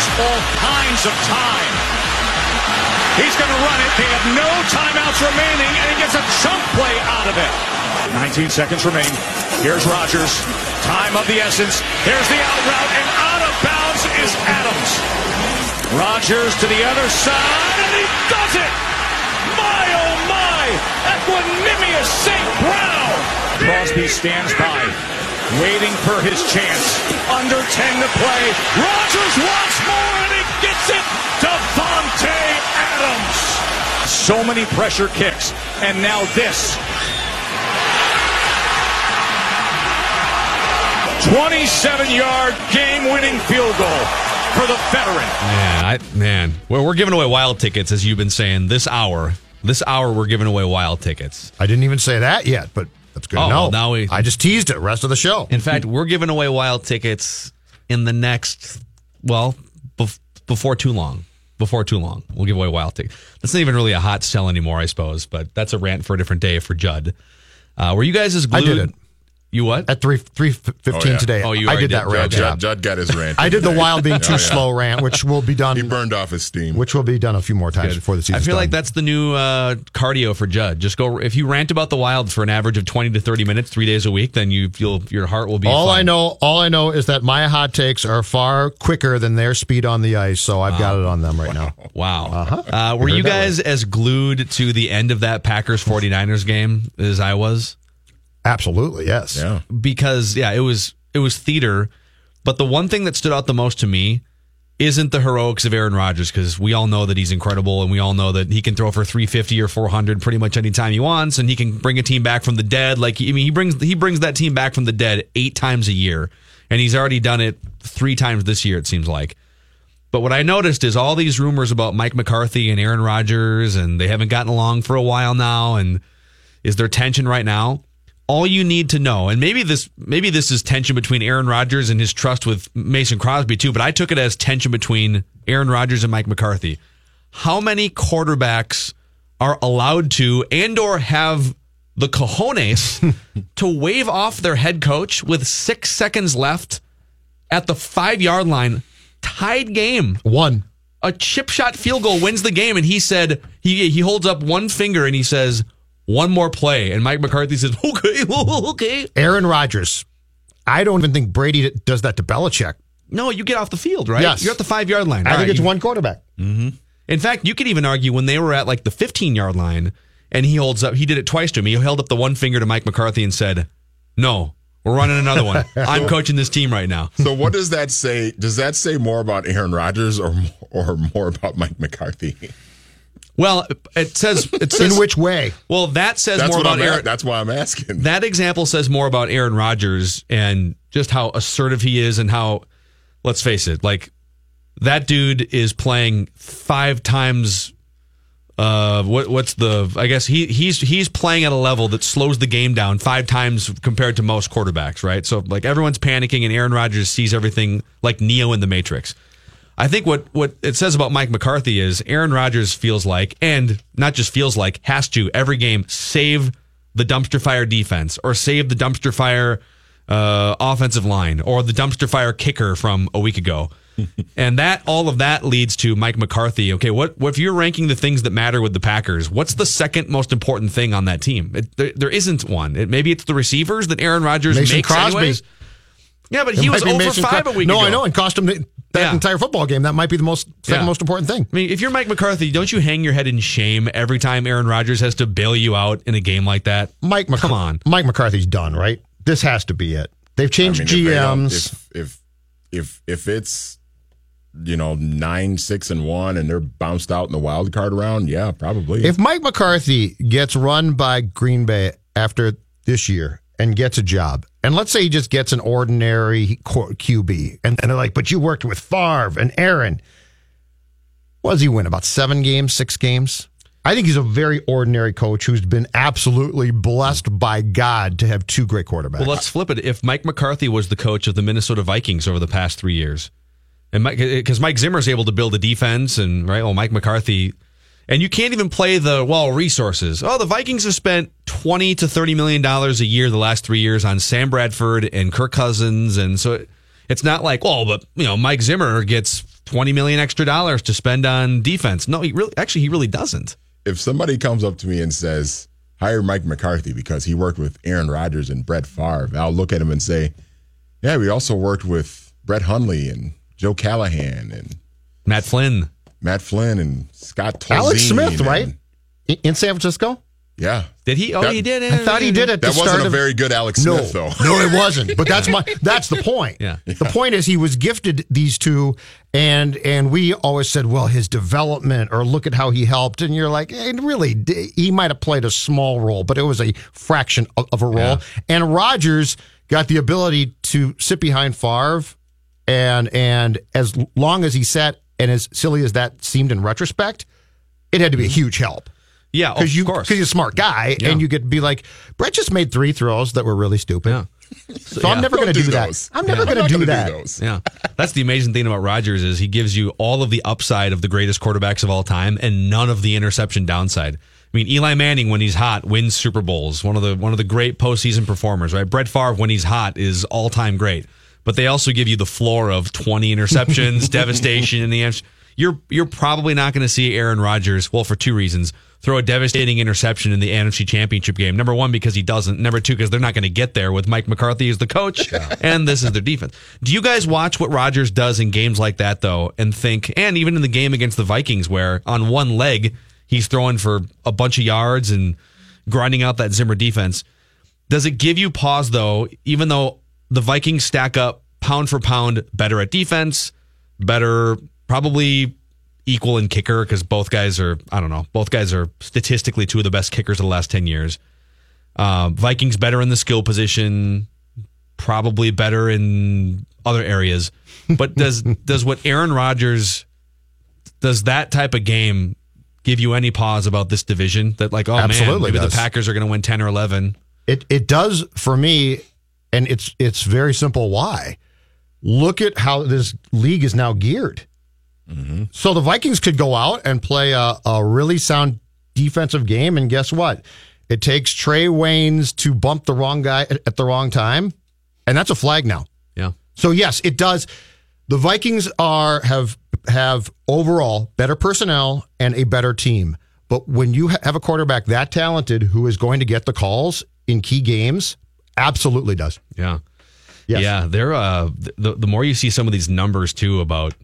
Rodgers, all kinds of time. He's going to run it. They have no timeouts remaining, and he gets a chunk play out of it. 19 seconds remain. Here's Rodgers. Time of the essence. There's the out route, and out of bounds is Adams. Rodgers to the other side, and he does it! My oh my! Equanimeous St. Brown! Crosby stands by, waiting for his chance. Under 10 to play. Rodgers wants more, and he gets it! Davante Adams! So many pressure kicks, and now this. 27 yard game winning field goal for the veteran. Man, I man, well, we're giving away wild tickets as you've been saying this hour. This hour we're giving away wild tickets. I didn't even say that yet, but that's good Oh, to know. now we- I just teased it. Rest of the show. In fact, we're giving away wild tickets in the next well, bef- before too long. Before too long, we'll give away wild tickets. That's not even really a hot sell anymore, I suppose. But that's a rant for a different day for Judd. Uh, were you guys as I glued? Did it. You what? At three three fifteen Oh, yeah. today. Oh, you I already did that did. rant. Judd. Judd, Judd got his rant. I did the wild being too Oh, yeah. slow rant, which will be done. He burned off his steam. Which will be done a few more times before the season. I season. feel like that's the new uh, cardio for Judd. Just go if you rant about the Wild for an average of twenty to thirty minutes, three days a week, then you feel your heart will be. all fine. I know. All I know is that my hot takes are far quicker than their speed on the ice. So I've got it on them right now. Wow. Uh, were you guys as glued to the end of that Packers 49ers game as I was? Absolutely, yes. yeah. Because yeah, it was it was theater, but the one thing that stood out the most to me isn't the heroics of Aaron Rodgers because we all know that he's incredible and we all know that he can throw for 350 or 400 pretty much anytime he wants and he can bring a team back from the dead like I mean he brings he brings that team back from the dead 8 times a year and he's already done it 3 times this year it seems like. But what I noticed is all these rumors about Mike McCarthy and Aaron Rodgers and they haven't gotten along for a while now and is there tension right now? All you need to know, and maybe this maybe this is tension between Aaron Rodgers and his trust with Mason Crosby too, but I took it as tension between Aaron Rodgers and Mike McCarthy. How many quarterbacks are allowed to and or have the cojones to wave off their head coach with six seconds left at the five yard line, tied game? One. a chip shot field goal wins the game, and he said he he holds up one finger and he says one more play, and Mike McCarthy says okay, okay. Aaron Rodgers. I don't even think Brady does that to Belichick. No, you get off the field, right? Yes. you're at the five yard line. I All think right, it's you- one quarterback. Mm-hmm. In fact, you could even argue when they were at like the 15 yard line, and he holds up. He did it twice to me. He held up the one finger to Mike McCarthy and said, "No, we're running another one. I'm coaching this team right now." So what does that say? Does that say more about Aaron Rodgers or or more about Mike McCarthy? Well, it says it says In which way? Well, that says That's more about I'm. Aaron. At, that's why I'm asking. that example says more about Aaron Rodgers and just how assertive he is and how let's face it, like that dude is playing five times uh what what's the I guess he he's he's playing at a level that slows the game down five times compared to most quarterbacks, right? So like everyone's panicking and Aaron Rodgers sees everything like Neo in the Matrix. I think what what it says about Mike McCarthy is Aaron Rodgers feels like, and not just feels like, has to every game save the dumpster fire defense or save the dumpster fire uh, offensive line or the dumpster fire kicker from a week ago. and that all of that leads to Mike McCarthy. Okay, what, what if you're ranking the things that matter with the Packers? What's the second most important thing on that team? It, there, there isn't one. It, maybe it's the receivers that Aaron Rodgers Mason makes Crosby. anyways. Yeah, but he was over Mason 5 Cra- a week ago. No, ago. I know, and cost him the, that Yeah. entire football game. That might be the most second Yeah. most important thing. I mean, if you're Mike McCarthy, don't you hang your head in shame every time Aaron Rodgers has to bail you out in a game like that? Mike, McC- Come on. Mike McCarthy's done, right? This has to be it. They've I changed mean, if they GMs. If, if if if it's you know nine six and one and they're bounced out in the wild card round, yeah, probably. If Mike McCarthy gets run by Green Bay after this year and gets a job, and let's say he just gets an ordinary QB, and, and they're like, but you worked with Favre and Aaron. What does he win? About seven games, six games? I think he's a very ordinary coach who's been absolutely blessed by God to have two great quarterbacks. Well, let's flip it. If Mike McCarthy was the coach of the Minnesota Vikings over the past three years, and because Mike, Zimmer's able to build a defense, and right, well, Mike McCarthy, and you can't even play the well resources. Oh, the Vikings have spent twenty to thirty million dollars a year the last three years on Sam Bradford and Kirk Cousins, and so it's not like oh, but you know, Mike Zimmer gets twenty million extra dollars to spend on defense. No, he really, actually, he really doesn't. if somebody comes up to me and says, hire Mike McCarthy because he worked with Aaron Rodgers and Brett Favre, I'll look at him and say, yeah, we also worked with Brett Hundley and Joe Callahan and Matt Flynn. Matt Flynn and Scott Tolzien. Alex Smith, and- right? In, in San Francisco? Yeah. Did he? Oh, That- he did. I thought he did it. That the wasn't start a of very good Alex no, Smith, though. no, it wasn't. But that's my that's the point. Yeah. The point is he was gifted these two, and and we always said, well, his development or look at how he helped, and you're like, really, he might have played a small role, but it was a fraction of, of a role. Yeah. And Rodgers got the ability to sit behind Favre, and and as long as he sat, and as silly as that seemed in retrospect, it had to be a mm-hmm. huge help Yeah, because of you course. because you're a smart guy Yeah. and you could be like Brett just made three throws that were really stupid. Yeah. So I'm never going to do do, that. I'm never I'm going to not do that. those. Yeah. That's the amazing thing about Rodgers is he gives you all of the upside of the greatest quarterbacks of all time and none of the interception downside. I mean, Eli Manning when he's hot wins Super Bowls. One of the one of the great postseason performers, right? Brett Favre when he's hot is all time great. But they also give you the floor of 20 interceptions, devastation in the end. You're you're probably not going to see Aaron Rodgers. Well, for two reasons: throw a devastating interception in the NFC Championship game. Number one, because he doesn't. Number two, because they're not going to get there with Mike McCarthy as the coach, and this is their defense. Do you guys watch what Rodgers does in games like that though, and think, and even in the game against the Vikings, where on one leg he's throwing for a bunch of yards and grinding out that Zimmer defense? Does it give you pause though, even though the Vikings stack up pound for pound better at defense, better probably equal in kicker because both guys are I don't know both guys are statistically two of the best kickers of the last ten years. Uh, Vikings better in the skill position, probably better in other areas. But does does what Aaron Rodgers does that type of game give you any pause about this division? That like oh man Absolutely maybe does. the Packers are going to win ten or eleven. It it does for me, and it's it's very simple. Why? Look at how this league is now geared. Mm-hmm. So the Vikings could go out and play a, a really sound defensive game, and guess what? It takes Trae Waynes to bump the wrong guy at, at the wrong time, and that's a flag now. Yeah. So yes, it does. The Vikings are have have overall better personnel and a better team. But when you have a quarterback that talented who is going to get the calls in key games, absolutely does. Yeah. Yes. Yeah, they're uh the the more you see some of these numbers too about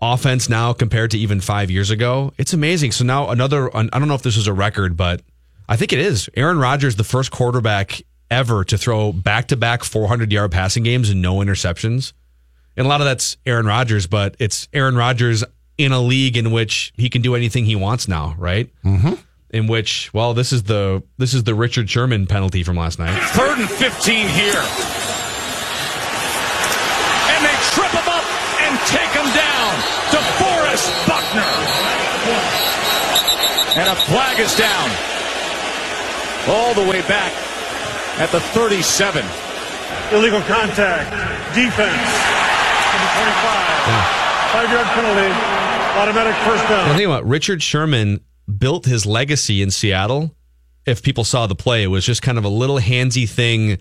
offense now compared to even 5 years ago, it's amazing. So now another I don't know if this is a record, but I think it is. Aaron Rodgers the first quarterback ever to throw back-to-back 400-yard passing games and no interceptions. And a lot of that's Aaron Rodgers, but it's Aaron Rodgers in a league in which he can do anything he wants now, right? Mm-hmm. In which, well, this is the this is the Richard Sherman penalty from last night. Third and 15 here. And they trip him up and take him down. to DeForest Buckner. And a flag is down. All the way back at the 37. Illegal contact. Defense. Number 25. Five yard penalty. Automatic first down. Well, down. think about Richard Sherman built his legacy in Seattle. If people saw the play, it was just kind of a little handsy thing,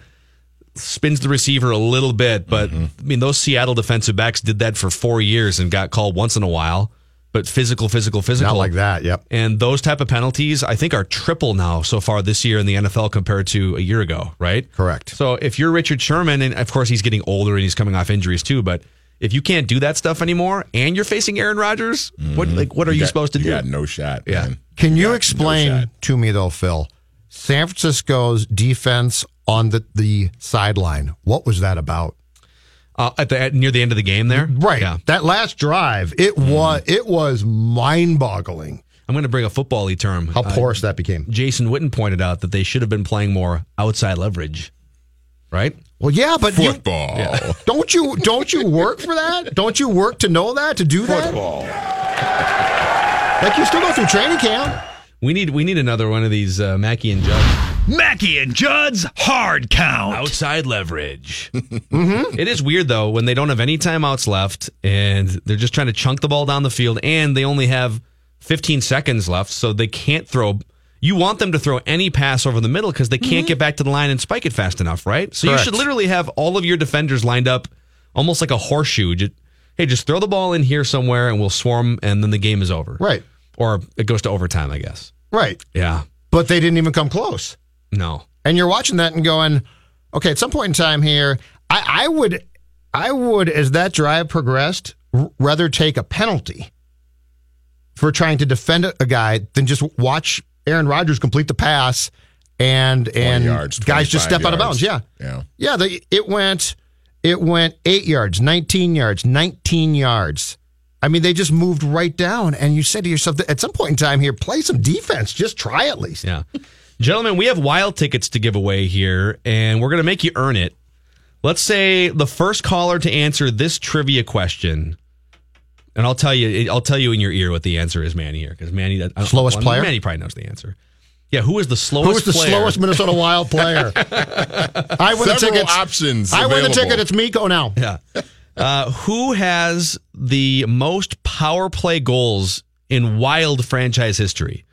spins the receiver a little bit. But mm-hmm. I mean, those Seattle defensive backs did that for four years and got called once in a while. but physical, physical, physical. Not like that. Yep. And those type of penalties, I think, are triple now so far this year in the NFL compared to a year ago, right? Correct. So if you're Richard Sherman, and of course he's getting older and he's coming off injuries too, but if you can't do that stuff anymore and you're facing Aaron Rodgers, what like what are you, got- supposed to you do? got no shot. Yeah. man. Can you got no explain shot. to me though, Phil? San Francisco's defense on the, the sideline. What was that about? Uh, at the at, near the end of the game there, Right. Yeah, That last drive, it was it was mind boggling I'm going to bring a football-y term. how Uh, porous that became. Jason Witten pointed out that they should have been playing more outside leverage, right? Well, yeah, but you, Football. don't you don't you work for that? Don't you work to know that to do that? Football. Like you still go through training camp. We need we need another one of these uh, Mackey and Judd Mackey and Judd's hard count. outside leverage. It is weird though when they don't have any timeouts left and they're just trying to chunk the ball down the field and they only have 15 seconds left, so they can't throw. You want them to throw any pass over the middle because they can't mm-hmm. get back to the line and spike it fast enough, right? So you should literally have all of your defenders lined up almost like a horseshoe. Ju- hey, just throw the ball in here somewhere and we'll swarm, and then the game is over. Right. Or it goes to overtime, I guess. Right. Yeah. But they didn't even come close. No. and you're watching that and going, okay, at some point in time here, I, I would, I would, as that drive progressed, r- rather take a penalty for trying to defend a guy than just watch Aaron Rodgers complete the pass and and yards, guys just 25 step out of bounds. Yeah, Yeah. yeah. The, it went, it went eight yards, nineteen yards, nineteen yards. I mean, they just moved right down, and you said to yourself, at some point in time here, play some defense. Just try at least. Yeah. Gentlemen, we have wild tickets to give away here, and we're going to make you earn it. Let's say the first caller to answer this trivia question, and I'll tell you, I'll tell you in your ear what the answer is, Manny here, because Manny, I don't- Slowest well, player? Manny probably knows the answer. Yeah, who is the slowest? Who is the player? slowest Minnesota Wild player? I win the Several tickets. options I win the ticket. It's Mikko now. Yeah. Uh, who has the most power play goals in Wild franchise history?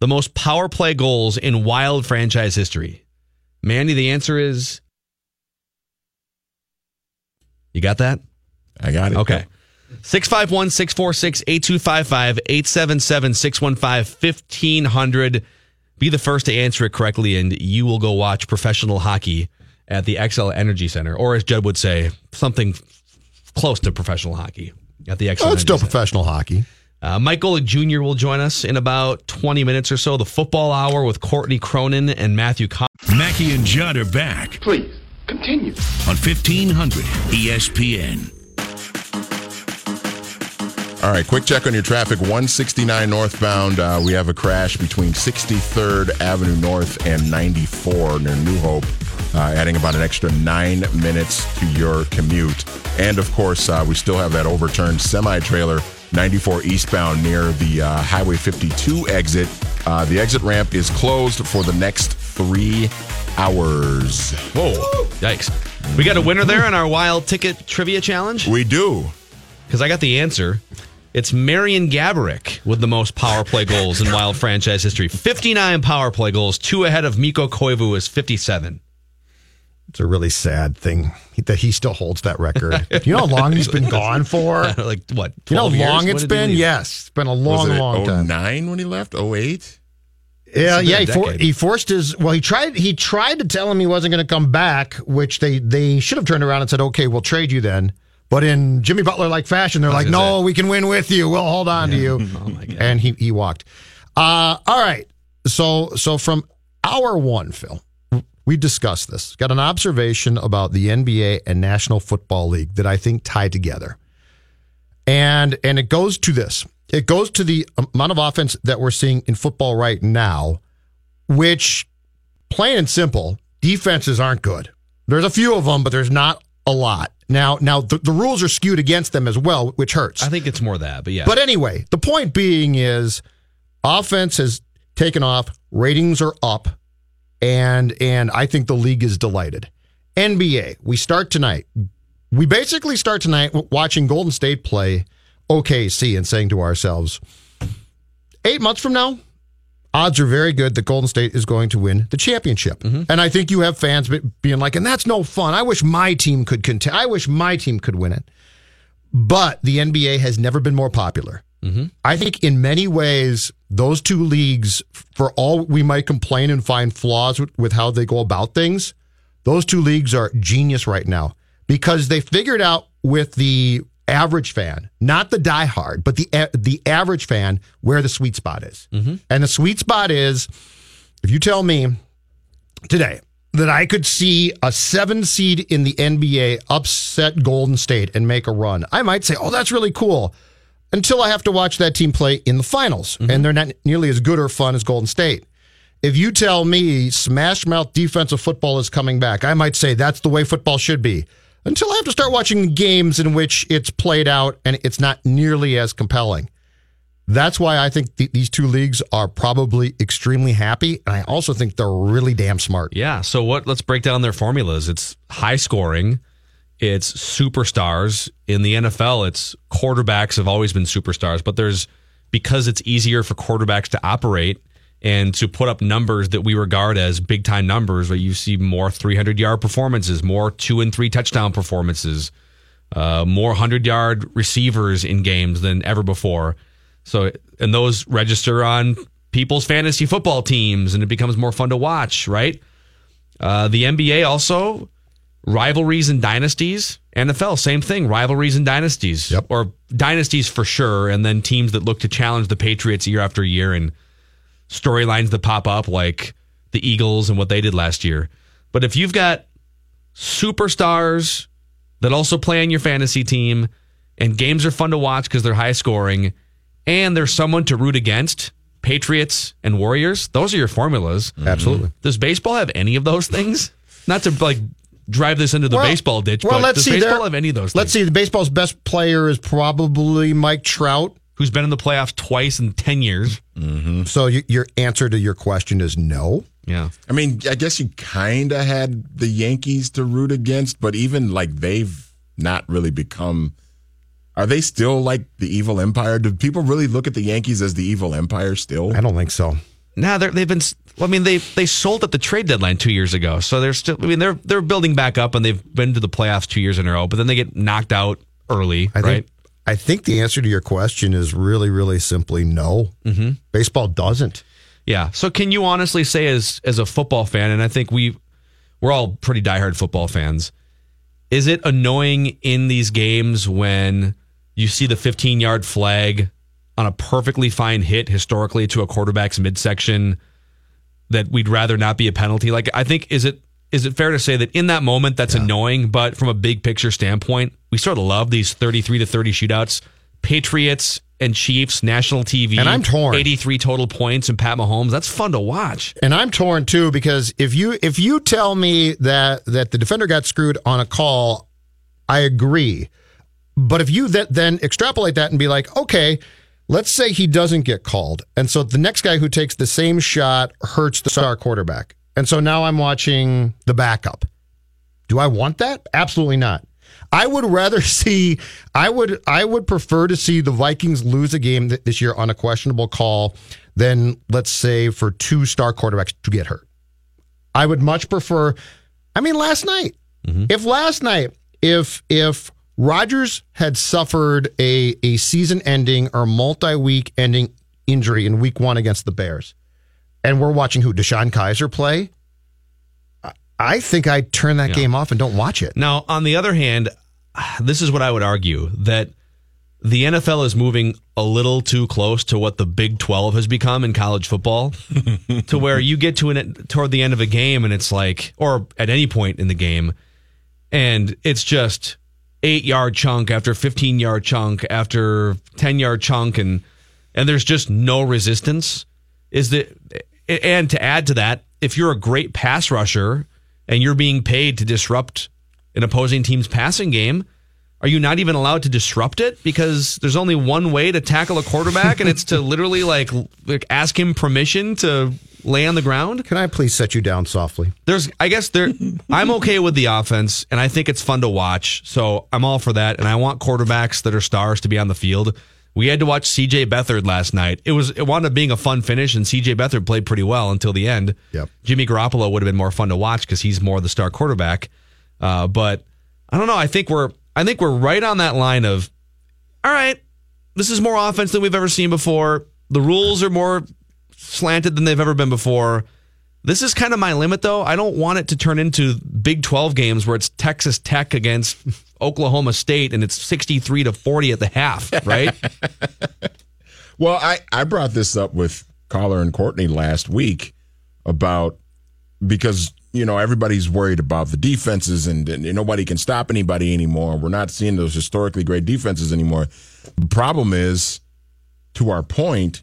The most power play goals in Wild franchise history. Mandy, the answer is. You got that? I got it. Okay. 651 646 8255 877 615 1500. Be the first to answer it correctly, and you will go watch professional hockey at the Xcel Energy Center, or as Judd would say, something close to professional hockey at the Xcel Oh, Energy it's still Center. professional hockey. Uh, Mike Golic Jr. will join us in about 20 minutes or so. The football hour with Courtney Cronin and Matthew Cobb. Mackey and Judd are back Please, continue. on E 1500 ESPN. All right, quick check on your traffic. 169 northbound. Uh, we have a crash between 63rd Avenue North and 94 near New Hope, uh, adding about an extra nine minutes to your commute. And of course, uh, we still have that overturned semi trailer 94 eastbound near the uh, Highway 52 exit. Uh, the exit ramp is closed for the next three hours. Whoa. Yikes. We got a winner there in our wild ticket trivia challenge We do. because I got the answer. It's Marian Gaborik with the most power play goals in Wild franchise history. 59 power play goals, two ahead of Mikko Koivu is 57. It's a really sad thing that he still holds that record. you know how long he's been gone for? like what? You know how long When it's did he been? Yes, it's been a Was long, it long time. 09 when he left? 08? Yeah, yeah. He, for, he forced his. Well, he tried. He tried to tell him he wasn't going to come back, which they they should have turned around and said, "Okay, we'll trade you then." But in Jimmy Butler like fashion, they're like, "No, say. we can win with you. We'll hold on to you." Oh my God. And he he walked. Uh, all right. So so from hour one, Phil, we discussed this. Got an observation about the NBA and National Football League that I think tie together, and and it goes to this. It goes to the amount of offense that we're seeing in football right now, which, plain and simple, defenses aren't good. There's a few of them, but there's not a lot. Now, now the, the rules are skewed against them as well, which hurts. I think it's more that, but yeah. But anyway, the point being is offense has taken off, ratings are up, and and I think the league is delighted. NBA, we start tonight. We basically start tonight watching Golden State play OKC and saying to ourselves, eight months from now, odds are very good that Golden State is going to win the championship. Mm-hmm. And I think you have fans being like, and that's no fun. I wish my team could contend. I wish my team could win it. But the NBA has never been more popular. Mm-hmm. I think in many ways, those two leagues, for all we might complain and find flaws with, with how they go about things, those two leagues are genius right now because they figured out with the average fan, not the diehard, but the the average fan, where the sweet spot is. Mm-hmm. And the sweet spot is if you tell me today that I could see a seven seed in the NBA upset Golden State and make a run, I might say, oh, that's really cool. Until I have to watch that team play in the finals, mm-hmm. and they're not nearly as good or fun as Golden State. If you tell me smash mouth defensive football is coming back, I might say that's the way football should be. Until I have to start watching games in which it's played out and it's not nearly as compelling. That's why I think th- these two leagues are probably extremely happy. And I also think they're really damn smart. Yeah. So what? Let's break down their formulas. It's high scoring. It's superstars in the NFL. It's quarterbacks have always been superstars, but there's because it's easier for quarterbacks to operate and to put up numbers that we regard as big time numbers. Where you see more 300 yard performances, more two and three touchdown performances, uh, more hundred yard receivers in games than ever before. So and those register on people's fantasy football teams, and it becomes more fun to watch, right? Uh, the NBA also rivalries and dynasties. NFL, same thing, rivalries and dynasties, Yep. or dynasties for sure, and then teams that look to challenge the Patriots year after year, and storylines that pop up like the Eagles and what they did last year. But if you've got superstars that also play on your fantasy team, and games are fun to watch because they're high scoring, and there's someone to root against, Patriots and Warriors, those are your formulas. Mm-hmm. Absolutely. Does baseball have any of those things? Not to like drive this into the Well- baseball ditch, well, but let's does see. baseball There- have any of those Let's things? see. The baseball's best player is probably Mike Trout. Who's been in the playoffs twice in 10 years? Mm-hmm. So y- your answer to your question is no. Yeah. I mean, I guess you kind of had the Yankees to root against, but even like they've not really become. Are they still like the evil empire? Do people really look at the Yankees as the evil empire still? I don't think so. Now they're, they've been. Well, I mean, they they sold at the trade deadline two years ago, so they're still. I mean, they're they're building back up, and they've been to the playoffs two years in a row. But then they get knocked out early, I right? think I think the answer to your question is really, really simply no. Mm-hmm. Baseball doesn't. Yeah. So can you honestly say as as a football fan, and I think we we're all pretty diehard football fans, is it annoying in these games when you see the 15 yard flag on a perfectly fine hit historically to a quarterback's midsection that we'd rather not be a penalty? Like I think is it is it fair to say that in that moment that's annoying, but from a big picture standpoint, we sort of love these 33 to 30 shootouts. Patriots and Chiefs, national TV. And I'm torn. 83 total points and Pat Mahomes. That's fun to watch. And I'm torn too because if you if you tell me that that the defender got screwed on a call, I agree. But if you that then extrapolate that and be like, okay, let's say he doesn't get called, and so the next guy who takes the same shot hurts the star quarterback, and so now I'm watching the backup. Do I want that? Absolutely not. I would rather see. I would. I would prefer to see the Vikings lose a game th- this year on a questionable call than let's say for two star quarterbacks to get hurt. I would much prefer. I mean, last night. Mm-hmm. If last night, if if Rodgers had suffered a a season ending or multi week ending injury in Week One against the Bears, and we're watching who DeShone Kizer play. I- I think I'd turn that game off and don't watch it. Now, on the other hand, this is what I would argue that the NFL is moving a little too close to what the Big 12 has become in college football to where you get to an toward the end of a game and it's like or at any point in the game and it's just 8 yard chunk after 15 yard chunk after 10 yard chunk and and there's just no resistance. Is that and to add to that if you're a great pass rusher and you're being paid to disrupt an opposing team's passing game are you not even allowed to disrupt it because there's only one way to tackle a quarterback and it's to literally like, like ask him permission to lay on the ground Can I please set you down softly? there's I guess there I'm okay with the offense and I think it's fun to watch. So I'm all for that and I want quarterbacks that are stars to be on the field. We had to watch CJ Beathard last night. It was it wound up being a fun finish and CJ Beathard played pretty well until the end. Yep. Jimmy Garoppolo would have been more fun to watch because he's more the star quarterback. Uh, but I don't know. I think we're I think we're right on that line of all right, this is more offense than we've ever seen before. The rules are more slanted than they've ever been before. This is kind of my limit, though. I don't want it to turn into Big 12 games where it's Texas Tech against Oklahoma State and it's 63 to 40 at the half, right? Well, I, I brought this up with Coller and Courtney last week about because you know everybody's worried about the defenses and, and nobody can stop anybody anymore. We're not seeing those historically great defenses anymore. The problem is, to our point,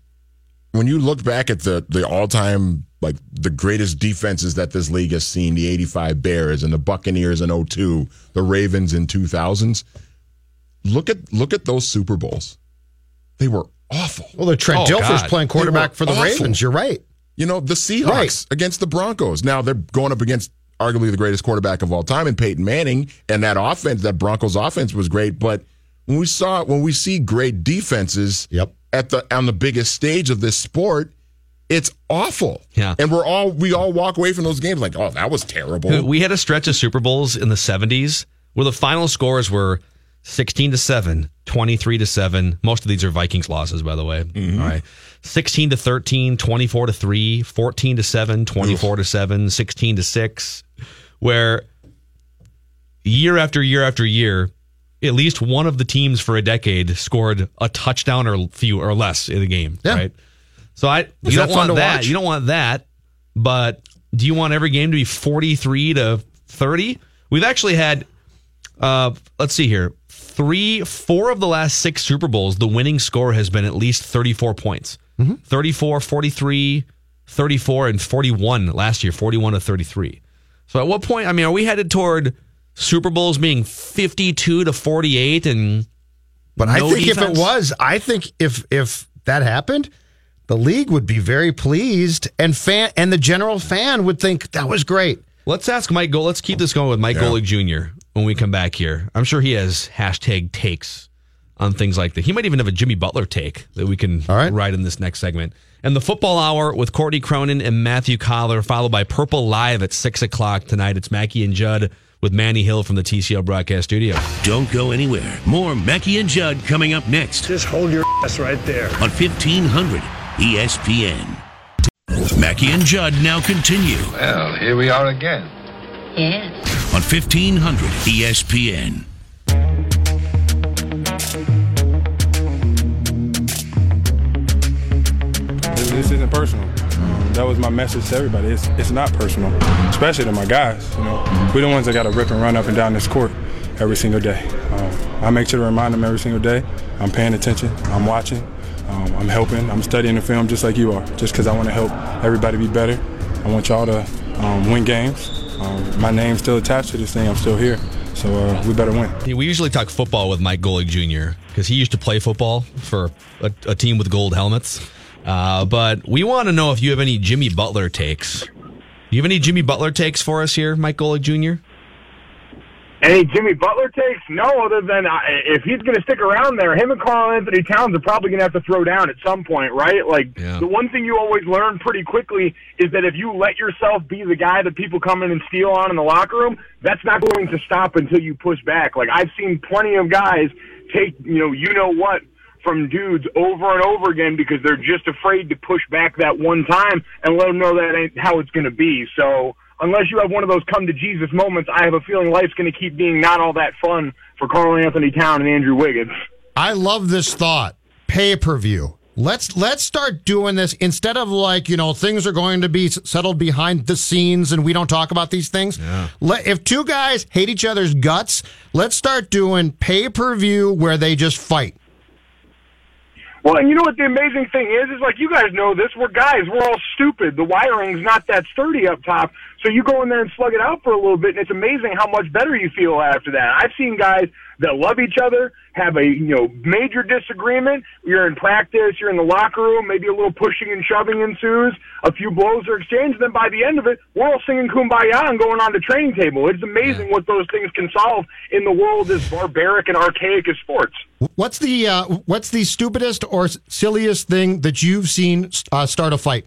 when you look back at the the all time like the greatest defenses that this league has seen, the '85 Bears and the Buccaneers in 02, the Ravens in 2000s. Look at look at those Super Bowls. They were awful. Well, the Trent Oh, Dilfer's God. playing quarterback for the awful. Ravens. You're right. You know, the Seahawks Right. against the Broncos. Now they're going up against arguably the greatest quarterback of all time in Peyton Manning, and that offense, that Broncos offense was great. But when we saw when we see great defenses Yep. at the on the biggest stage of this sport, it's awful. Yeah. And we're all we all walk away from those games like, oh, that was terrible. We had a stretch of Super Bowls in the 70s where the final scores were 16 to 7, 23 to 7. Most of these are Vikings losses, by the way. All right. 16 to 13, 24 to 3, 14 to 7, 24 to 7, 16 to 6, where year after year after year, at least one of the teams for a decade scored a touchdown or few or less in the game, Yeah. right? So I you don't want that. watch? You don't want that. But do you want every game to be 43 to 30? We've actually had uh let's see here. 3 4 of the last 6 Super Bowls the winning score has been at least 34 points. Mm-hmm. 34, 43, 34 and 41 last year, 41 to 33. So at what point, I mean, are we headed toward Super Bowls being 52 to 48 and But I No think if it was, I think if if that happened, the league would be very pleased, and fan and the general fan would think that was great. Let's ask Mike Go. Let's keep this going with Mike Yeah. Golic Jr. when we come back here. I'm sure he has hashtag takes on things like that. He might even have a Jimmy Butler take that we can All right. ride in this next segment. And the football hour with Courtney Cronin and Matthew Coller, followed by Purple Live at six o'clock tonight. It's Mackey and Judd with Manny Hill from the TCL broadcast studio. Don't go anywhere. More Mackey and Judd coming up next Just hold your ass right there. on 1500 ESPN. Mackie and Judd now continue Well, here we are again. Yes. on E 1500 ESPN. This, this isn't personal. Um, that was my message to everybody. It's, it's not personal, especially to my guys. You know, we're the ones that got to rip and run up and down this court every single day. Um, I make sure to remind them every single day. I'm paying attention. I'm watching. Um, I'm helping. I'm studying the film just like you are, just because I want to help everybody be better. I want y'all to um, win games. Um, my name's still attached to this thing. I'm still here, so uh, we better win. We usually talk football with Mike Golic Jr. because he used to play football for a, a team with gold helmets. Uh, but we want to know if you have any Jimmy Butler takes. Do you have any Jimmy Butler takes for us here, Mike Golic Jr.? Any Jimmy Butler takes? No, other than uh, if he's going to stick around there, him and Karl-Anthony Towns are probably going to have to throw down at some point, right? Like Yeah. the one thing you always learn pretty quickly is that if you let yourself be the guy that people come in and steal on in the locker room, that's not going to stop until you push back. Like I've seen plenty of guys take, you know, you know what from dudes over and over again because they're just afraid to push back that one time and let them know that ain't how it's going to be. So unless you have one of those come to Jesus moments, I have a feeling life's going to keep being not all that fun for Karl-Anthony Town and Andrew Wiggins. I love this thought. Pay per view. Let's let's start doing this instead of like you know things are going to be settled behind the scenes and we don't talk about these things. Let, if two guys hate each other's guts, let's start doing pay per view where they just fight. Well, and you know what the amazing thing is? Is like you guys know this. We're guys. We're all stupid. The wiring's not that sturdy up top. So you go in there and slug it out for a little bit, and it's amazing how much better you feel after that. I've seen guys that love each other have a you know major disagreement. You're in practice. You're in the locker room. Maybe a little pushing and shoving ensues. A few blows are exchanged. And then by the end of it, we're all singing "Kumbaya" and going on the training table. It's amazing what those things can solve in the world as barbaric and archaic as sports. What's the uh, what's the stupidest or silliest thing that you've seen uh, start a fight?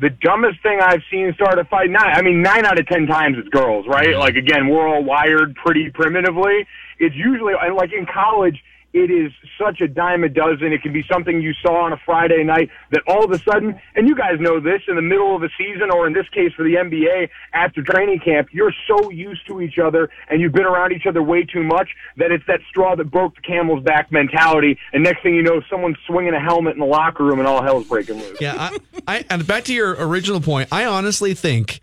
The dumbest thing I've seen start a fight. Nine, I mean, nine out of ten times it's girls, right? Like again, we're all wired pretty primitively. It's usually and like in college, it is such a dime a dozen. It can be something you saw on a Friday night that all of a sudden, and you guys know this, in the middle of a season, or in this case for the NBA, after training camp, you're so used to each other and you've been around each other way too much that it's that straw that broke the camel's back mentality. And next thing you know, someone's swinging a helmet in the locker room and all hell's breaking loose. Yeah, I, I and back to your original point, I honestly think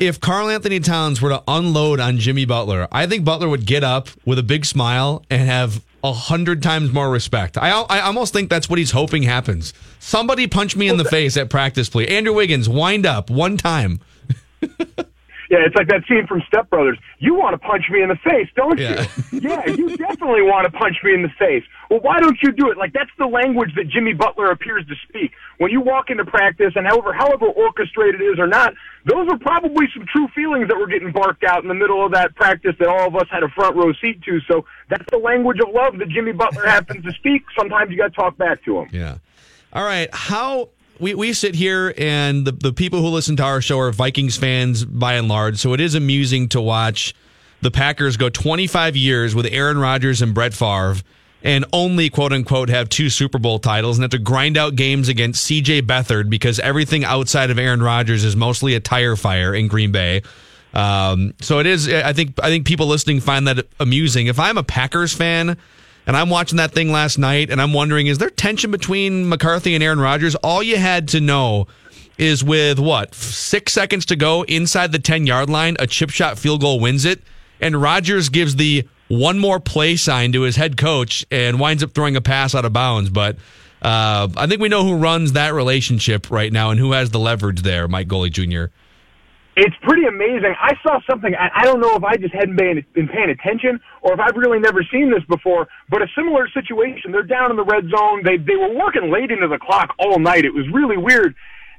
if Karl-Anthony Towns were to unload on Jimmy Butler, I think Butler would get up with a big smile and have a hundred times more respect. I I almost think that's what he's hoping happens. Somebody punch me in the face at practice, please. Andrew Wiggins, wind up one time. Yeah, it's like that scene from Step Brothers. You want to punch me in the face, don't Yeah. you? yeah, you definitely want to punch me in the face. Well, why don't you do it? Like that's the language that Jimmy Butler appears to speak. When you walk into practice, and however however orchestrated it is or not, those are probably some true feelings that were getting barked out in the middle of that practice that all of us had a front row seat to. So that's the language of love that Jimmy Butler happens to speak. Sometimes you got to talk back to him. Yeah. All right. How we, we sit here and the, the people who listen to our show are Vikings fans by and large. So it is amusing to watch the Packers go 25 years with Aaron Rodgers and Brett Favre and only quote unquote have two Super Bowl titles and have to grind out games against CJ Beathard because everything outside of Aaron Rodgers is mostly a tire fire in Green Bay. Um, so it is. I think. I think people listening find that amusing. If I'm a Packers fan and I'm watching that thing last night and I'm wondering, is there tension between McCarthy and Aaron Rodgers? All you had to know is with what six seconds to go inside the ten yard line, a chip shot field goal wins it, and Rodgers gives the one more play sign to his head coach and winds up throwing a pass out of bounds. But uh, I think we know who runs that relationship right now and who has the leverage there, Mike Golic Jr. It's pretty amazing. I saw something. I, I don't know if I just hadn't been, been paying attention or if I've really never seen this before, but a similar situation. They're down in the red zone. They they were working late into the clock all night. It was really weird.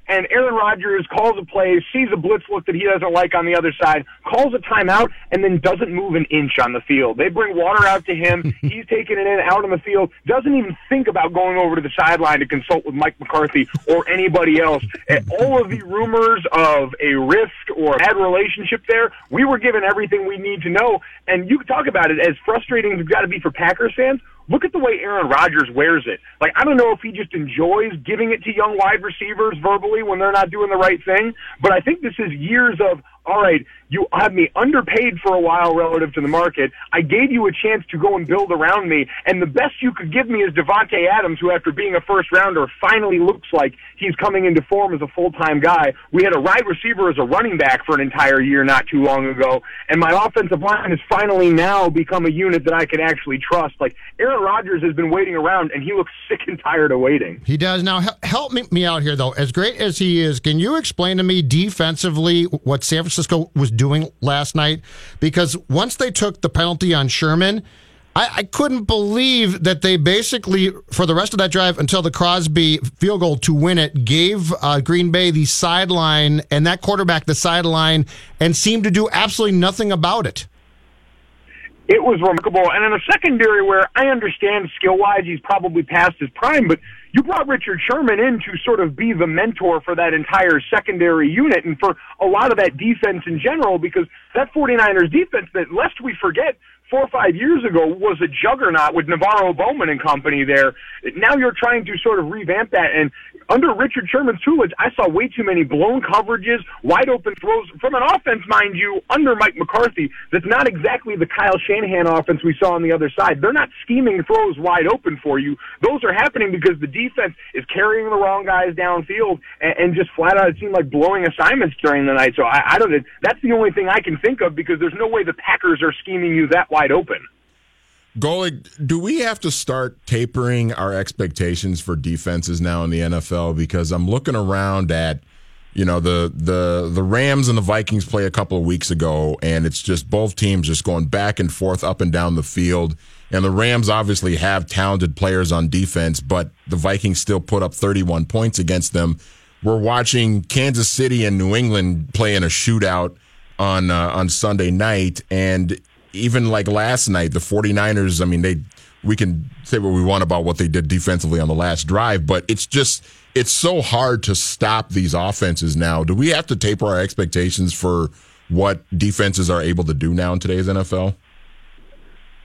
And Aaron Rodgers calls a play, sees a blitz look that he doesn't like on the other side, calls a timeout, and then doesn't move an inch on the field. They bring water out to him. He's taking it in out on the field. Doesn't even think about going over to the sideline to consult with Mike McCarthy or anybody else. And all of the rumors of a rift or bad relationship there, we were given everything we need to know. And you could talk about it as frustrating as it's got to be for Packers fans. Look at the way Aaron Rodgers wears it. Like, I don't know if he just enjoys giving it to young wide receivers verbally when they're not doing the right thing, but I think this is years of, all right, you had me underpaid for a while relative to the market. I gave you a chance to go and build around me, and the best you could give me is Davante Adams, who after being a first rounder finally looks like he's coming into form as a full-time guy. We had a wide receiver as a running back for an entire year not too long ago, and my offensive line has finally now become a unit that I can actually trust. Like, Aaron Rodgers has been waiting around, and he looks sick and tired of waiting. He does. Now, help me out here, though. As great as he is, can you explain to me defensively what San Francisco was doing last night? Because once they took the penalty on Sherman, I, I couldn't believe that they basically, for the rest of that drive until the Crosby field goal to win it, gave uh, Green Bay the sideline and that quarterback the sideline and seemed to do absolutely nothing about it. It was remarkable. And in a secondary where I understand skill wise he's probably past his prime, but you brought Richard Sherman in to sort of be the mentor for that entire secondary unit and for a lot of that defense in general because that 49ers defense that lest we forget four or five years ago was a juggernaut with NaVorro Bowman and company there. Now you're trying to sort of revamp that and under Richard Sherman's tutelage, I saw way too many blown coverages, wide open throws from an offense, mind you, under Mike McCarthy. That's not exactly the Kyle Shanahan offense we saw on the other side. They're not scheming throws wide open for you. Those are happening because the defense is carrying the wrong guys downfield and, and just flat out it seemed like blowing assignments during the night. So I, I don't. That's the only thing I can think of because there's no way the Packers are scheming you that wide open. Goalie, do we have to start tapering our expectations for defenses now in the NFL? Because I'm looking around at, you know, the the the Rams and the Vikings play a couple of weeks ago, and it's just both teams just going back and forth up and down the field. And the Rams obviously have talented players on defense, but the Vikings still put up 31 points against them. We're watching Kansas City and New England play in a shootout on uh, on Sunday night, and even like last night, the 49ers, I mean, they we can say what we want about what they did defensively on the last drive, but it's just it's so hard to stop these offenses now. Do we have to taper our expectations for what defenses are able to do now in today's NFL?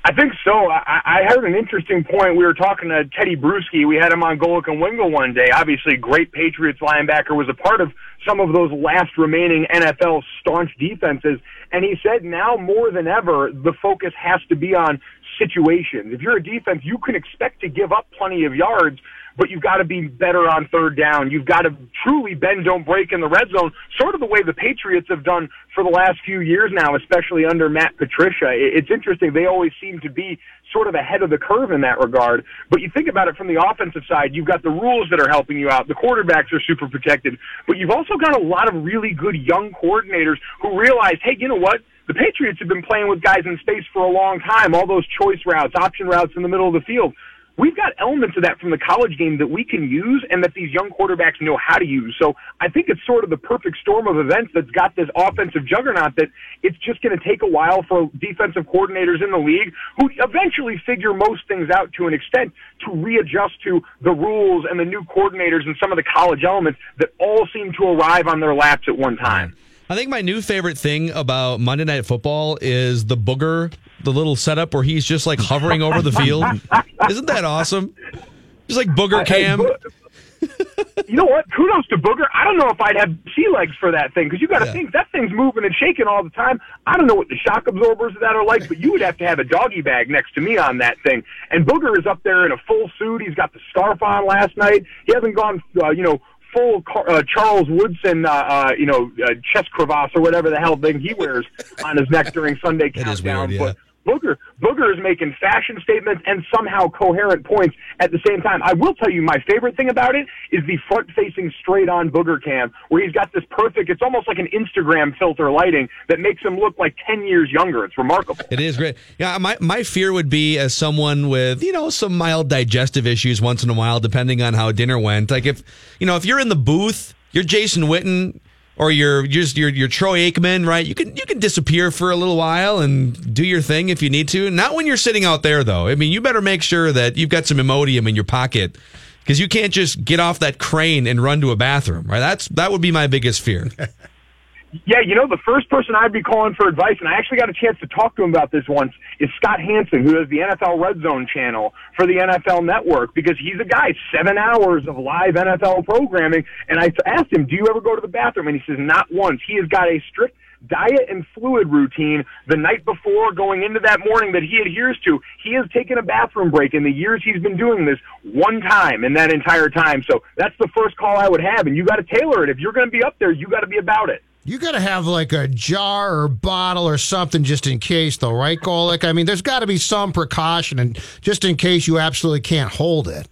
I think so. I, I heard an interesting point. We were talking to Tedy Bruschi. We had him on Golic and Wingo one day. Obviously, great Patriots linebacker was a part of some of those last remaining NFL staunch defenses. And he said now more than ever, the focus has to be on situations. If you're a defense, you can expect to give up plenty of yards, but you've got to be better on third down. You've got to truly bend, don't break in the red zone, sort of the way the Patriots have done for the last few years now, especially under Matt Patricia. It's interesting. They always seem to be sort of ahead of the curve in that regard. But you think about it from the offensive side, you've got the rules that are helping you out. The quarterbacks are super protected, but you've also got a lot of really good young coordinators who realize, hey, you know what? The Patriots have been playing with guys in space for a long time, all those choice routes, option routes in the middle of the field we've got elements of that from the college game that we can use and that these young quarterbacks know how to use. So I think it's sort of the perfect storm of events that's got this offensive juggernaut that it's just going to take a while for defensive coordinators in the league who eventually figure most things out to an extent to readjust to the rules and the new coordinators and some of the college elements that all seem to arrive on their laps at one time. I think my new favorite thing about Monday Night Football is the booger, the little setup where he's just like hovering over the field. Isn't that awesome? Just like booger cam. you know what? Kudos to Booger. I don't know if I'd have sea legs for that thing because you got to yeah. think that thing's moving and shaking all the time. I don't know what the shock absorbers of that are like, but you would have to have a doggy bag next to me on that thing. And Booger is up there in a full suit. He's got the scarf on last night. He hasn't gone, uh, you know, full uh, Charles Woodson, uh, uh, you know, uh, chest crevasse or whatever the hell thing he wears on his neck during Sunday countdown. Weird, yeah. But Booger, Booger is making fashion statements and somehow coherent points at the same time. I will tell you, my favorite thing about it is the front-facing, straight-on Booger cam, where he's got this perfect. It's almost like an Instagram filter lighting that makes him look like ten years younger. It's remarkable. It is great. Yeah, my my fear would be as someone with you know some mild digestive issues once in a while, depending on how dinner went. Like if you know if you're in the booth, you're Jason Witten or you're just you're, you're Troy Aikman, right? You can you can disappear for a little while and do your thing if you need to. Not when you're sitting out there, though. I mean, you better make sure that you've got some Imodium in your pocket because you can't just get off that crane and run to a bathroom, right? That's that would be my biggest fear. Yeah, you know, the first person I'd be calling for advice, and I actually got a chance to talk to him about this once, is Scott Hanson, who has the NFL Red Zone channel for the NFL Network, because he's a guy, seven hours of live NFL programming. And I asked him, Do you ever go to the bathroom? And he says, Not once. He has got a strict diet and fluid routine the night before going into that morning that he adheres to. He has taken a bathroom break in the years he's been doing this one time in that entire time. So that's the first call I would have. And you got to tailor it. If you're going to be up there, you got to be about it. You got to have like a jar or bottle or something just in case, though, right, Golic? I mean, there's got to be some precaution, and just in case you absolutely can't hold it.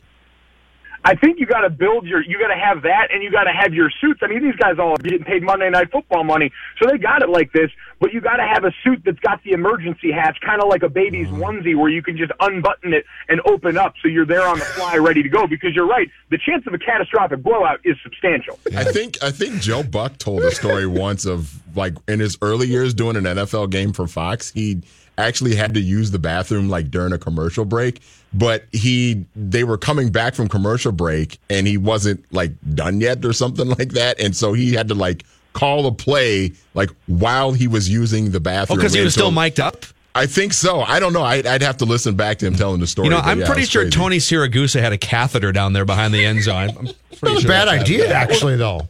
I think you got to build your, you got to have that, and you got to have your suits. I mean, these guys all are getting paid Monday Night Football money, so they got it like this. But you got to have a suit that's got the emergency hatch, kind of like a baby's mm-hmm. onesie, where you can just unbutton it and open up, so you're there on the fly, ready to go. Because you're right, the chance of a catastrophic blowout is substantial. I think I think Joe Buck told a story once of like in his early years doing an NFL game for Fox, he actually had to use the bathroom like during a commercial break but he they were coming back from commercial break and he wasn't like done yet or something like that and so he had to like call a play like while he was using the bathroom because oh, he was still mic'd up I think so. I don't know. I'd, I'd, have to listen back to him telling the story. You know, I'm yeah, pretty sure crazy. Tony Siragusa had a catheter down there behind the end zone. I'm Not sure a bad idea, actually, though.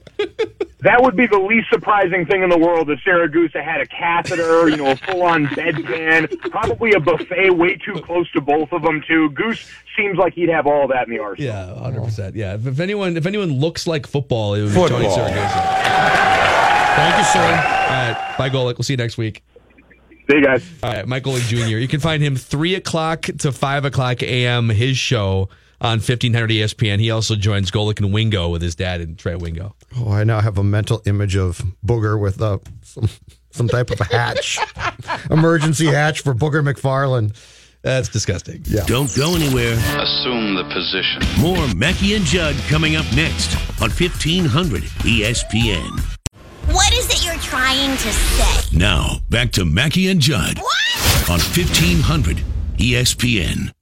That would be the least surprising thing in the world if Siragusa had a catheter, you know, a full-on bedpan, probably a buffet way too close to both of them too. Goose seems like he'd have all that in the arsenal. Yeah, hundred percent. Yeah, if, if, anyone if anyone looks like football, it would football. be Tony Siragusa. Thank you, sir. All right, bye, Golic. We'll see you next week. See you guys. All right, Mike Golic Jr. You can find him three o'clock to five o'clock a.m. His show on 1500 ESPN. He also joins Golic and Wingo with his dad and Trey Wingo. Oh, I now have a mental image of Booger with uh, some, some type of a hatch, emergency hatch for Booger McFarland. That's disgusting. Yeah. Don't go anywhere. Assume the position. More Mackey and Judd coming up next on 1500 ESPN. What is it you're trying to say? Now, back to Mackey and Judd what? on 1500 ESPN.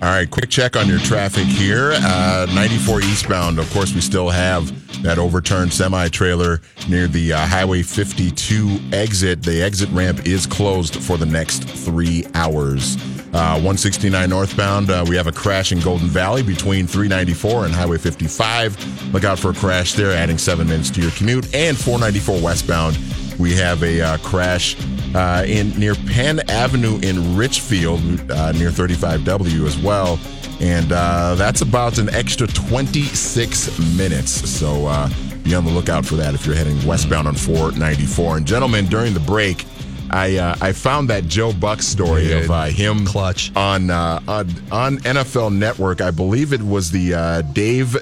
All right, quick check on your traffic here. Uh, 94 eastbound. Of course, we still have that overturned semi trailer near the uh, Highway 52 exit. The exit ramp is closed for the next three hours. Uh, 169 northbound, uh, we have a crash in Golden Valley between 394 and Highway 55. Look out for a crash there, adding seven minutes to your commute. And 494 westbound, we have a uh, crash uh, in near Penn Avenue in Richfield, uh, near 35W as well. And uh, that's about an extra 26 minutes. So uh, be on the lookout for that if you're heading westbound on 494. And gentlemen, during the break, I uh, I found that Joe Buck story of uh, him clutch on, uh, on on NFL Network. I believe it was the uh, Dave uh,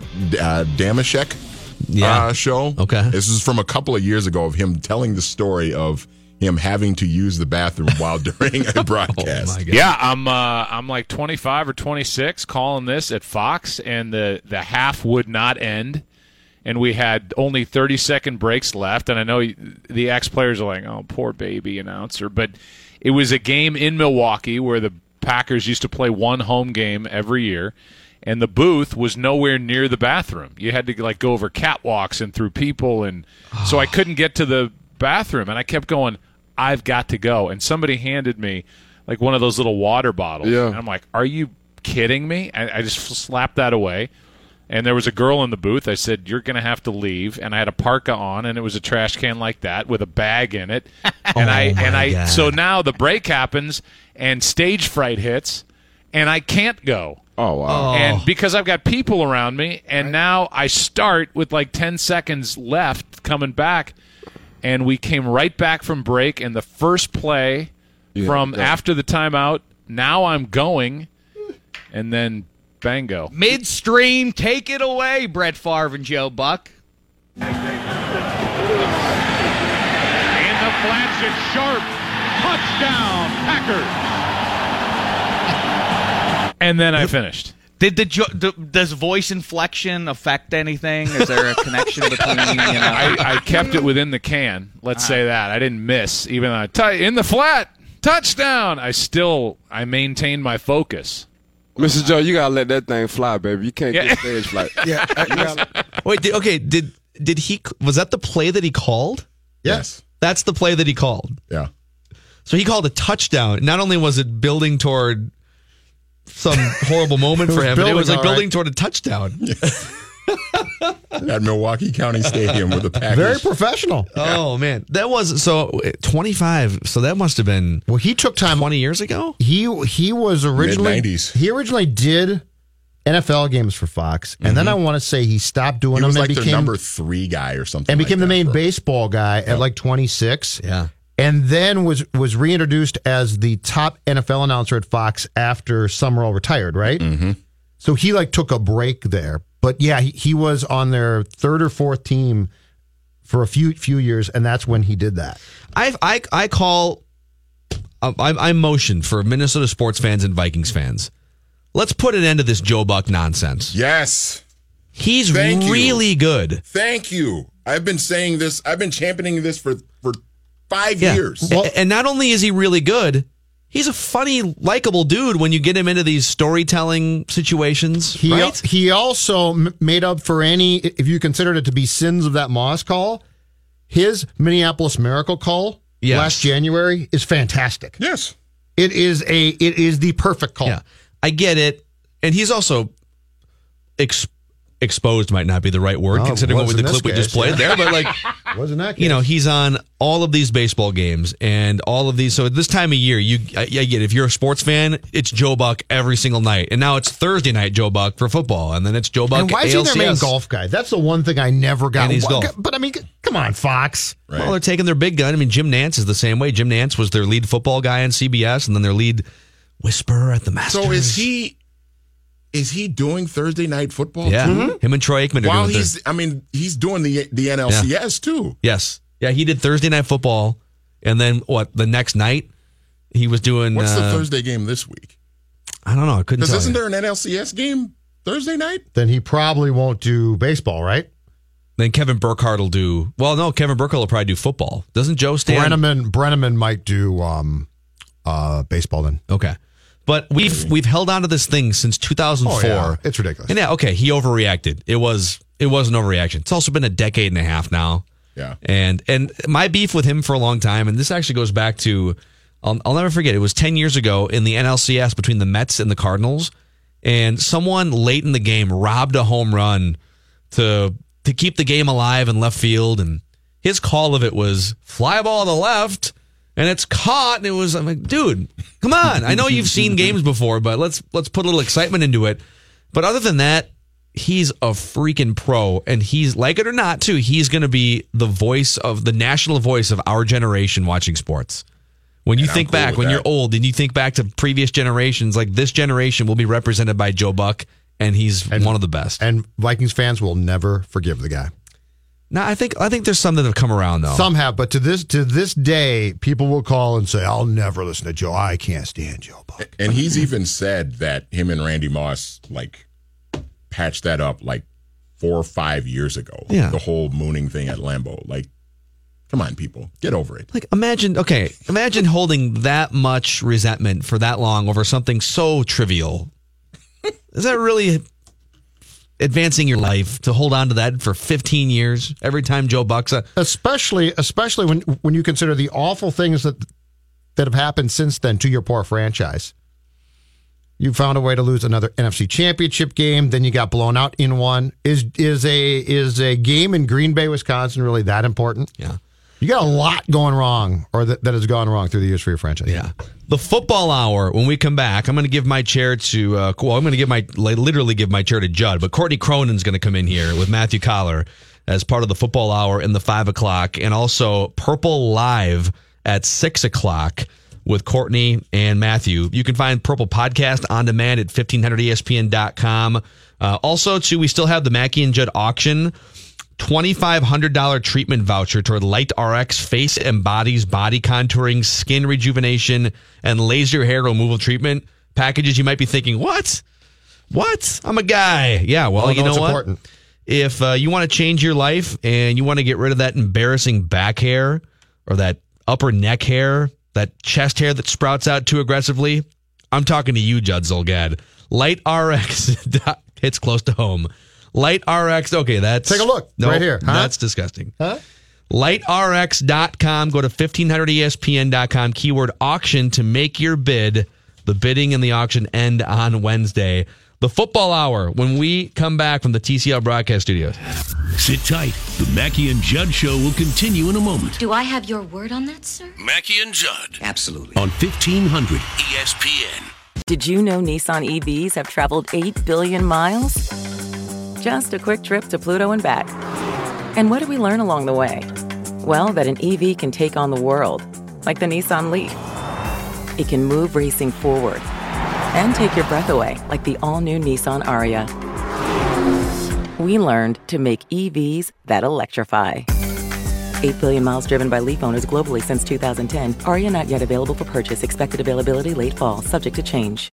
Dameshek Yeah. uh, show. Okay. this is from a couple of years ago of him telling the story of him having to use the bathroom while during a broadcast. Yeah, I'm uh, I'm like 25 or 26 calling this at Fox, and the the half would not end, and we had only 30 second breaks left. And I know the ex players are like, "Oh, poor baby announcer," but it was a game in Milwaukee where the Packers used to play one home game every year. And the booth was nowhere near the bathroom. You had to like go over catwalks and through people, and so I couldn't get to the bathroom. And I kept going, "I've got to go." And somebody handed me like one of those little water bottles. Yeah. And I'm like, "Are you kidding me?" I, I just slapped that away. And there was a girl in the booth. I said, "You're going to have to leave." And I had a parka on, and it was a trash can like that with a bag in it. Oh and I Oh, my and I God. so now the break happens, and stage fright hits, and I can't go. Oh wow! And oh. because I've got people around me, and now I start with like 10 seconds left coming back, and we came right back from break, and the first play from yeah. after the timeout, now I'm going, and then bango. Midstream, take it away, Brett Favre and Joe Buck. In the flats, it's sharp. Touchdown, Packers. And then I finished. Did the jo- d- does voice inflection affect anything? Is there a connection between you know? I, I kept it within the can. Let's ah. say that I didn't miss even though I t- in the flat touchdown. I still I maintained my focus. Mr. Joe, you gotta let that thing fly, baby. You can't Yeah. get stage flight. Yeah. Wait, did, okay, did did he was that the play that he called? Yes. That's the play that he called. Yeah. So he called a touchdown. Not only was it building toward some horrible moment for him, but it was like all building right. toward a touchdown. At Milwaukee County Stadium with the Packers. Very professional. Oh man, that was so twenty five. So that must have been Well, he took time. twenty years ago. He he was originally Mid-nineties. he originally did NFL games for Fox, and then I want to say he stopped doing Mm-hmm. He was them like and their became number three guy or something. and like became the that main for- baseball guy at like 26. Yeah. And then was was reintroduced as the top NFL announcer at Fox after Summerall retired, right? Mm-hmm. So he like took a break there, but yeah, he, he was on their third or fourth team for a few few years, and that's when he did that. I I I call. I, I motion for Minnesota sports fans and Vikings fans. Let's put an end to this Joe Buck nonsense. Yes. He's Thank you. really good. Thank you. I've been saying this. I've been championing this for for five Yeah. years. A- and not only is he really good, he's a funny, likable dude when you get him into these storytelling situations. He right? he also m- made up for any if you considered it to be sins of that Moss call. His Minneapolis Miracle call Yes. last January is fantastic. Yes. It is a it is the perfect call. Yeah, I get it, and he's also ex- exposed might not be the right word Oh, considering what was the clip we just played yeah. there, but like. Wasn't that? you know, he's on all of these baseball games and all of these. So at this time of year, you I, I get it. if you're a sports fan, it's Joe Buck every single night, and now it's Thursday night Joe Buck for football, and then it's Joe Buck. and why is he their main golf guy? That's the one thing I never got. And he's golf. But I mean, come on, Fox. Well, they're taking their big gun. I mean, Jim Nantz is the same way. Jim Nantz was their lead football guy on CBS, and then their lead whisperer at the Masters. So is he? Is he doing Thursday night football? Yeah, too? him and Troy Aikman are While doing. he's, Thurs- I mean, he's doing the the NLCS too. yes, yeah, he did Thursday night football, and then what? The next night, he was doing. What's the uh, Thursday game this week? I don't know. I couldn't Because isn't you. there an NLCS game Thursday night? Then he probably won't do baseball, right? Then Kevin Burkhardt will do. Well, no, Kevin Burkhardt will probably do football. Doesn't Joe stand? Brenneman Brenneman might do um, uh, baseball then. Okay. But we've we've held on to this thing since 2004. Oh, yeah. It's ridiculous. And yeah, okay, he overreacted. It was it was an overreaction. It's also been a decade and a half now. Yeah. And and my beef with him for a long time, and this actually goes back to I'll, I'll never forget. It was 10 years ago in the NLCS between the Mets and the Cardinals, and someone late in the game robbed a home run to to keep the game alive in left field, and his call of it was fly ball to the left, and it's caught, and it was I'm like, dude, come on! I know you've seen games before, but let's let's put a little excitement into it. But other than that, he's a freaking pro, and he's like it or not, too. He's going to be the voice of the national voice of our generation watching sports. When you And think cool back, when that. you're old, and you think back to previous generations, like this generation will be represented by Joe Buck, and he's one of the best. And Vikings fans will never forgive the guy. Now, I think I think there's some that have come around though. Some have, but to this to this day, people will call and say, "I'll never listen to Joe. I can't stand Joe." Buck." And he's even said that him and Randy Moss like patched that up like four or five years ago. Yeah. The whole mooning thing at Lambeau. Like, come on, people, get over it. Like imagine, okay, imagine holding that much resentment for that long over something so trivial. Is that really advancing your life to hold on to that for 15 years every time Joe Buck's a especially especially when when you consider the awful things that that have happened since then to your poor franchise. You found a way to lose another NFC Championship game, then you got blown out in one. Is is a is a game in Green Bay, Wisconsin really that important? Yeah. You got a lot going wrong or that, that has gone wrong through the years for your franchise. Yeah. The football hour, when we come back, I'm going to give my chair to, uh, well, I'm going to give my, literally give my chair to Judd, but Courtney Cronin's going to come in here with Matthew Coller as part of the football hour in the five o'clock and also Purple Live at six o'clock with Courtney and Matthew. You can find Purple Podcast on demand at E 1500ESPN.com. Uh, also, too, we still have the Mackey and Judd auction. $2,500 treatment voucher toward Light RX face and bodies, body contouring, skin rejuvenation, and laser hair removal treatment packages. You might be thinking, what? What? I'm a guy. Yeah, well, Oh, you no, know what? important. If uh, you want to change your life and you want to get rid of that embarrassing back hair or that upper neck hair, that chest hair that sprouts out too aggressively, I'm talking to you, Judd Zulgad. Light RX hits close to home. Light RX. Okay, that's Take a look, right here, huh? That's disgusting. Huh? LightRx.com. Go to E 1500ESPN.com. Keyword auction to make your bid. The bidding and the auction end on Wednesday. The football hour when we come back from the TCL broadcast studios. Sit tight. The Mackey and Judd show will continue in a moment Do I have your word on that, sir? Mackey and Judd Absolutely. on E 1500 ESPN. Did you know Nissan EVs have traveled 8 billion miles? Just a quick trip to Pluto and back. And what did we learn along the way? Well, that an EV can take on the world, like the Nissan Leaf. It can move racing forward and take your breath away, like the all new Nissan Ariya. We learned to make EVs that electrify. 8 billion miles driven by Leaf owners globally since 2010. Ariya not yet available for purchase. Expected availability late fall, subject to change.